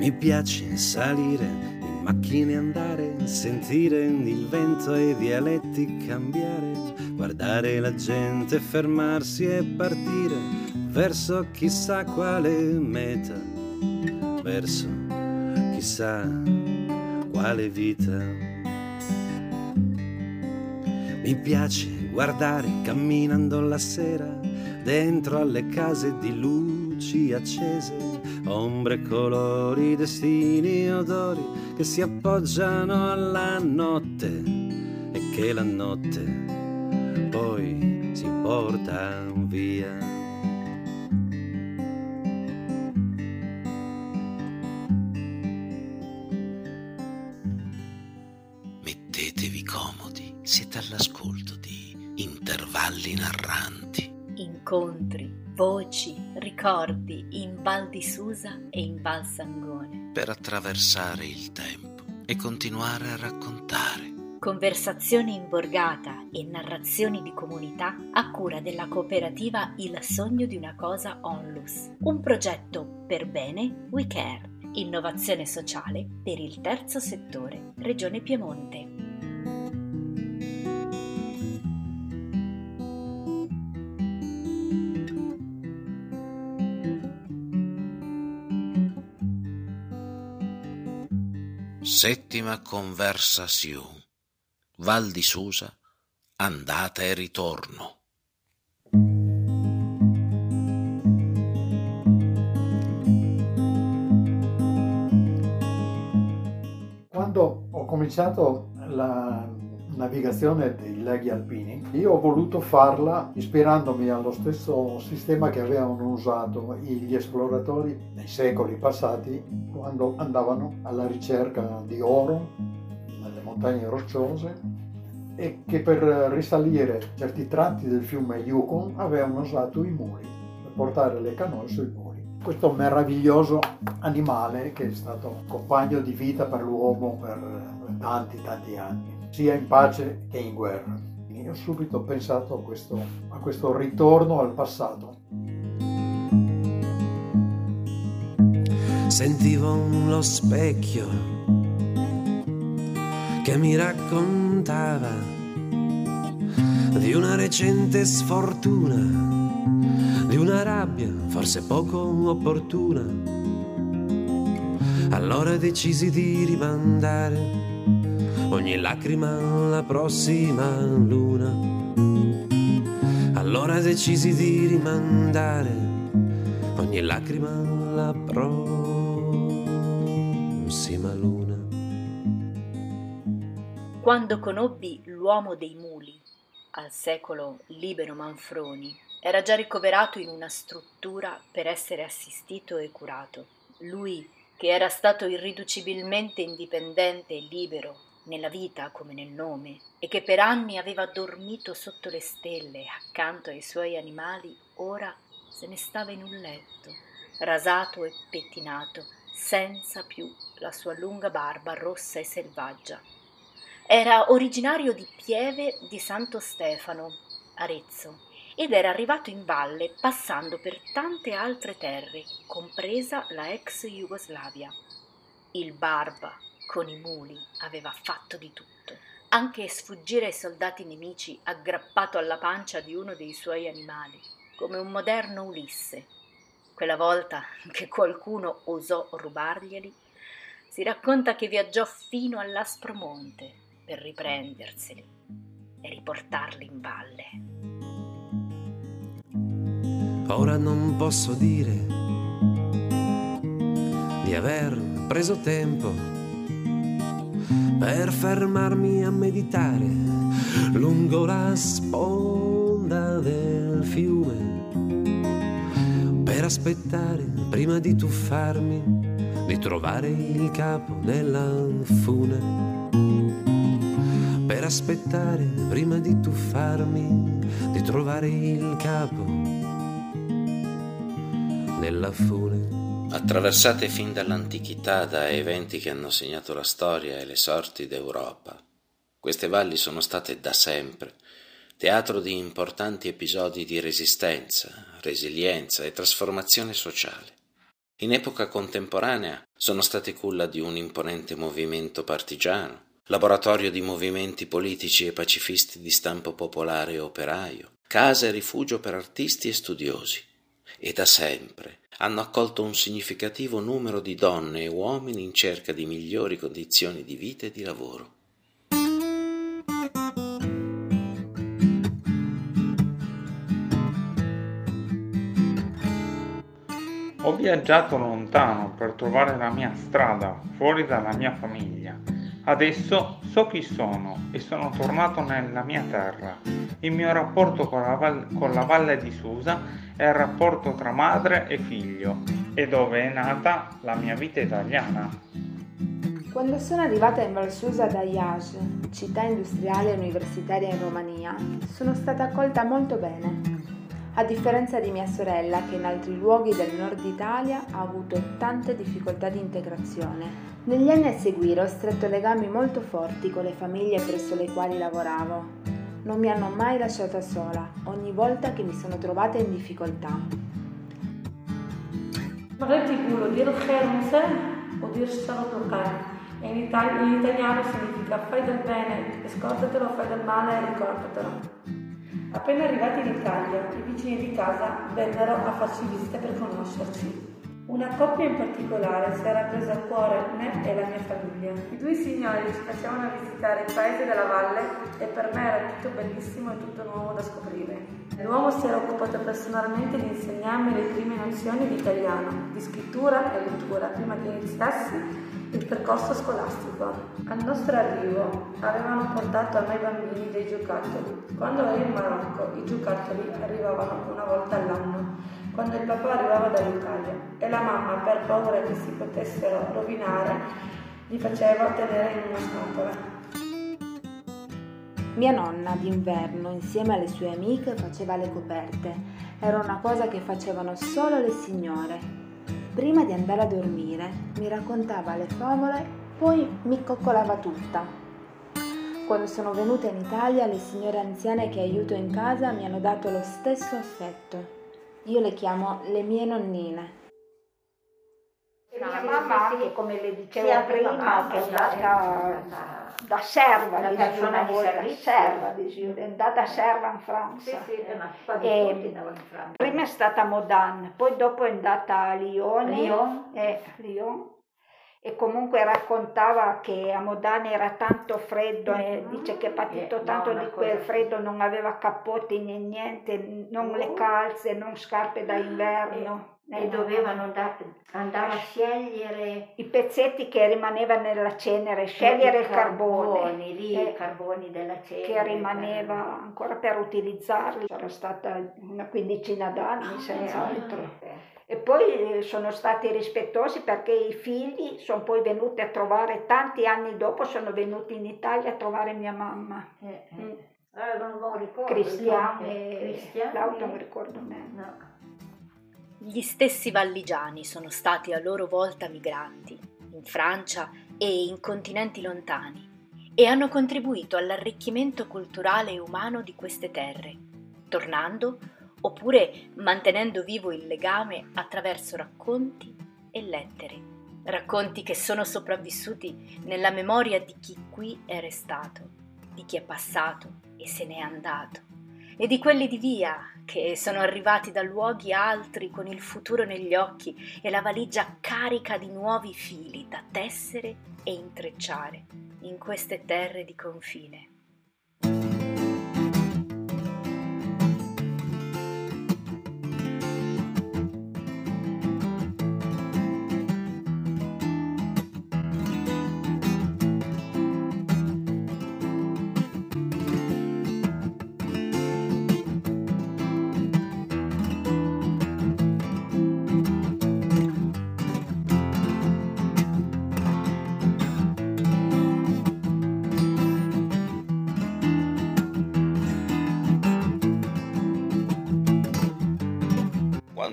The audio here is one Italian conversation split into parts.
Mi piace salire in macchine andare, sentire il vento e i dialetti cambiare, guardare la gente fermarsi e partire verso chissà quale meta, verso chissà quale vita. Mi piace guardare camminando la sera dentro alle case di luci accese, ombre, colori, destini, odori che si appoggiano alla notte e che la notte poi si porta via. Mettetevi comodi, siete all'ascolto di intervalli narranti incontri, voci, ricordi in Val di Susa e in Val Sangone. Per attraversare il tempo e continuare a raccontare. Conversazioni in borgata e narrazioni di comunità a cura della cooperativa Il Sogno di una Cosa Onlus, un progetto per bene We Care, innovazione sociale per il terzo settore, Regione Piemonte. Settima conversazione. Val di Susa, andata e ritorno. Quando ho cominciato la navigazione dei laghi alpini, io ho voluto farla ispirandomi allo stesso sistema che avevano usato gli esploratori nei secoli passati quando andavano alla ricerca di oro nelle montagne rocciose e che per risalire certi tratti del fiume Yukon avevano usato i muli per portare le canoe sui muli. Questo meraviglioso animale che è stato compagno di vita per l'uomo per tanti tanti anni sia in pace che in guerra. Io ho subito pensato a questo, a questo ritorno al passato. Sentivo lo specchio che mi raccontava di una recente sfortuna, di una rabbia forse poco opportuna. Allora decisi di rimandare ogni lacrima alla prossima luna. Allora decisi di rimandare ogni lacrima alla prossima luna. Quando conobbi l'uomo dei muli, al secolo Libero Manfroni, era già ricoverato in una struttura per essere assistito e curato. Lui, che era stato irriducibilmente indipendente e libero nella vita come nel nome, e che per anni aveva dormito sotto le stelle accanto ai suoi animali, ora se ne stava in un letto, rasato e pettinato, senza più la sua lunga barba rossa e selvaggia. Era originario di Pieve di Santo Stefano, Arezzo, ed era arrivato in valle passando per tante altre terre, compresa la ex Jugoslavia. Il barba, con i muli aveva fatto di tutto, anche sfuggire ai soldati nemici aggrappato alla pancia di uno dei suoi animali, come un moderno Ulisse. Quella volta che qualcuno osò rubarglieli, si racconta che viaggiò fino all'aspro monte per riprenderseli e riportarli in valle. Ora non posso dire di aver preso tempo per fermarmi a meditare lungo la sponda del fiume, per aspettare prima di tuffarmi, di trovare il capo nella fune. Per aspettare prima di tuffarmi, di trovare il capo nella fune. Attraversate fin dall'antichità da eventi che hanno segnato la storia e le sorti d'Europa, queste valli sono state da sempre teatro di importanti episodi di resistenza, resilienza e trasformazione sociale. In epoca contemporanea sono stati culla di un imponente movimento partigiano, laboratorio di movimenti politici e pacifisti di stampo popolare e operaio, casa e rifugio per artisti e studiosi. E da sempre hanno accolto un significativo numero di donne e uomini in cerca di migliori condizioni di vita e di lavoro. Ho viaggiato lontano per trovare la mia strada fuori dalla mia famiglia. Adesso so chi sono e sono tornato nella mia terra. Il mio rapporto con la, val- con la Valle di Susa è il rapporto tra madre e figlio e dove è nata la mia vita italiana. Quando sono arrivata in Val Susa da Iaj, città industriale e universitaria in Romania, sono stata accolta molto bene a differenza di mia sorella che in altri luoghi del nord Italia ha avuto tante difficoltà di integrazione. Negli anni a seguire ho stretto legami molto forti con le famiglie presso le quali lavoravo. Non mi hanno mai lasciata sola, ogni volta che mi sono trovata in difficoltà. Magari vuol dire khair o dire in, Italia, in italiano significa fai del bene scordatelo, fai del male ricordatelo. Appena arrivati in Italia, i vicini di casa vennero a farci visita per conoscerci. Una coppia in particolare si era presa a cuore me e la mia famiglia. I due signori ci facevano visitare il paese della valle e per me era tutto bellissimo e tutto nuovo da scoprire. L'uomo si era occupato personalmente di insegnarmi le prime nozioni di italiano, di scrittura e lettura prima che iniziassi il percorso scolastico. Al nostro arrivo avevano portato a noi bambini dei giocattoli. Quando ero in Marocco i giocattoli arrivavano una volta all'anno, quando il papà arrivava dall'Italia e la mamma, per paura che si potessero rovinare, li faceva tenere in una scatola. Mia nonna d'inverno insieme alle sue amiche faceva le coperte. Era una cosa che facevano solo le signore Prima di andare a dormire mi raccontava le favole, poi mi coccolava tutta. Quando sono venuta in Italia le signore anziane che aiuto in casa mi hanno dato lo stesso affetto. Io le chiamo le mie nonnine. Mia mamma anche come le dicevo prima che è andata da serva, una di servizio. serva, è andata serva in Francia. Sì, sì, e in Francia. Prima è stata a Modane, poi dopo è andata a Lione, Lyon. Eh, Lyon e comunque raccontava che a Modane era tanto freddo e dice che è patito eh, tanto no, di quel freddo, non aveva cappotti né niente, non le calze, non scarpe da inverno. E, e dovevano andare, andare a scegliere i pezzetti che rimanevano nella cenere, scegliere il carbone, carboni, lì, i carboni della cenere che rimaneva ancora per utilizzarli. C'era stata una quindicina d'anni, ah, senz'altro. Eh. E poi eh, sono stati rispettosi perché i figli sono poi venuti a trovare, tanti anni dopo sono venuti in Italia a trovare mia mamma. Eh, eh. Mm. Eh, non ricordo. Cristian e l'auto non ricordo neanche. No. Gli stessi valligiani sono stati a loro volta migranti, in Francia e in continenti lontani, e hanno contribuito all'arricchimento culturale e umano di queste terre, tornando oppure mantenendo vivo il legame attraverso racconti e lettere, racconti che sono sopravvissuti nella memoria di chi qui è restato, di chi è passato e se n'è andato, e di quelli di via che sono arrivati da luoghi altri con il futuro negli occhi e la valigia carica di nuovi fili da tessere e intrecciare in queste terre di confine.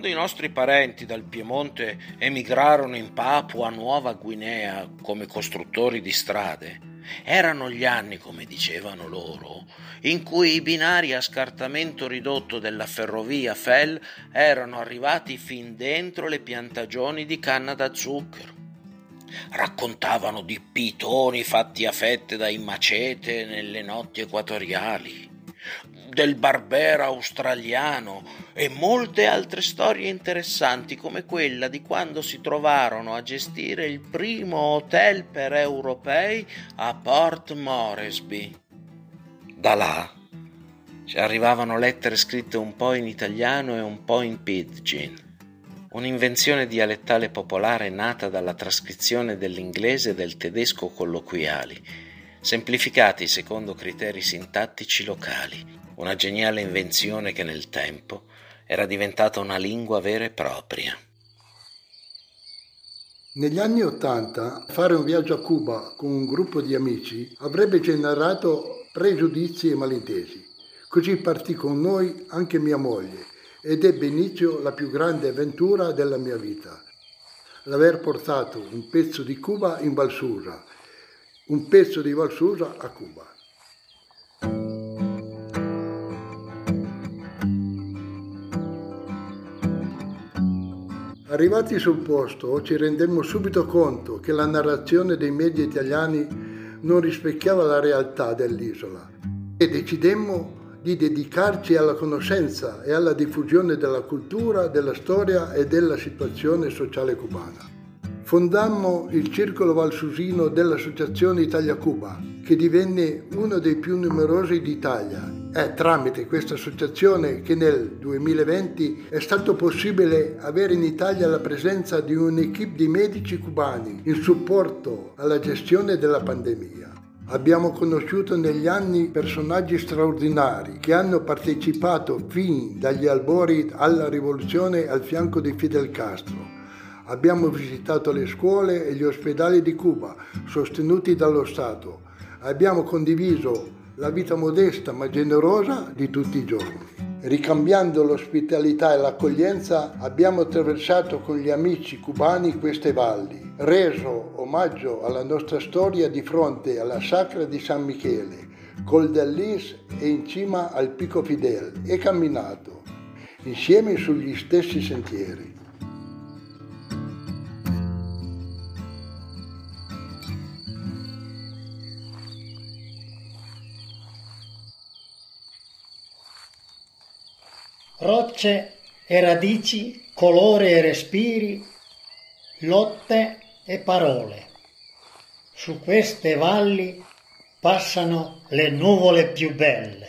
Quando i nostri parenti dal Piemonte emigrarono in Papua Nuova Guinea come costruttori di strade, Erano gli anni, come dicevano loro, in cui i binari a scartamento ridotto della ferrovia Fell erano arrivati fin dentro le piantagioni di canna da zucchero. Raccontavano di pitoni fatti a fette dai macete nelle notti equatoriali, del barbera australiano e molte altre storie interessanti come quella di quando si trovarono a gestire il primo hotel per europei a Port Moresby. Da là ci arrivavano lettere scritte un po' in italiano e un po' in pidgin, un'invenzione dialettale popolare nata dalla trascrizione dell'inglese e del tedesco colloquiali, semplificati secondo criteri sintattici locali una geniale invenzione che nel tempo era diventata una lingua vera e propria. Negli anni Ottanta fare un viaggio a Cuba con un gruppo di amici avrebbe generato pregiudizi e malintesi. Così partì con noi anche mia moglie ed ebbe inizio la più grande avventura della mia vita. L'aver portato un pezzo di Cuba in Valsusa, un pezzo di Valsusa a Cuba. Arrivati sul posto ci rendemmo subito conto che la narrazione dei media italiani non rispecchiava la realtà dell'isola e decidemmo di dedicarci alla conoscenza e alla diffusione della cultura, della storia e della situazione sociale cubana. Fondammo il Circolo Valsusino dell'Associazione Italia-Cuba, che divenne uno dei più numerosi d'Italia. È tramite questa associazione che nel 2020 è stato possibile avere in Italia la presenza di un'equipe di medici cubani in supporto alla gestione della pandemia. Abbiamo conosciuto negli anni personaggi straordinari che hanno partecipato fin dagli albori alla rivoluzione al fianco di Fidel Castro Abbiamo visitato le scuole e gli ospedali di Cuba, sostenuti dallo Stato. Abbiamo condiviso la vita modesta ma generosa di tutti i giorni. Ricambiando l'ospitalità e l'accoglienza, abbiamo attraversato con gli amici cubani queste valli, reso omaggio alla nostra storia di fronte alla sacra di San Michele, col Dellis e in cima al Pico Fidel e camminato insieme sugli stessi sentieri. Rocce e radici, colore e respiri, lotte e parole. Su queste valli passano le nuvole più belle.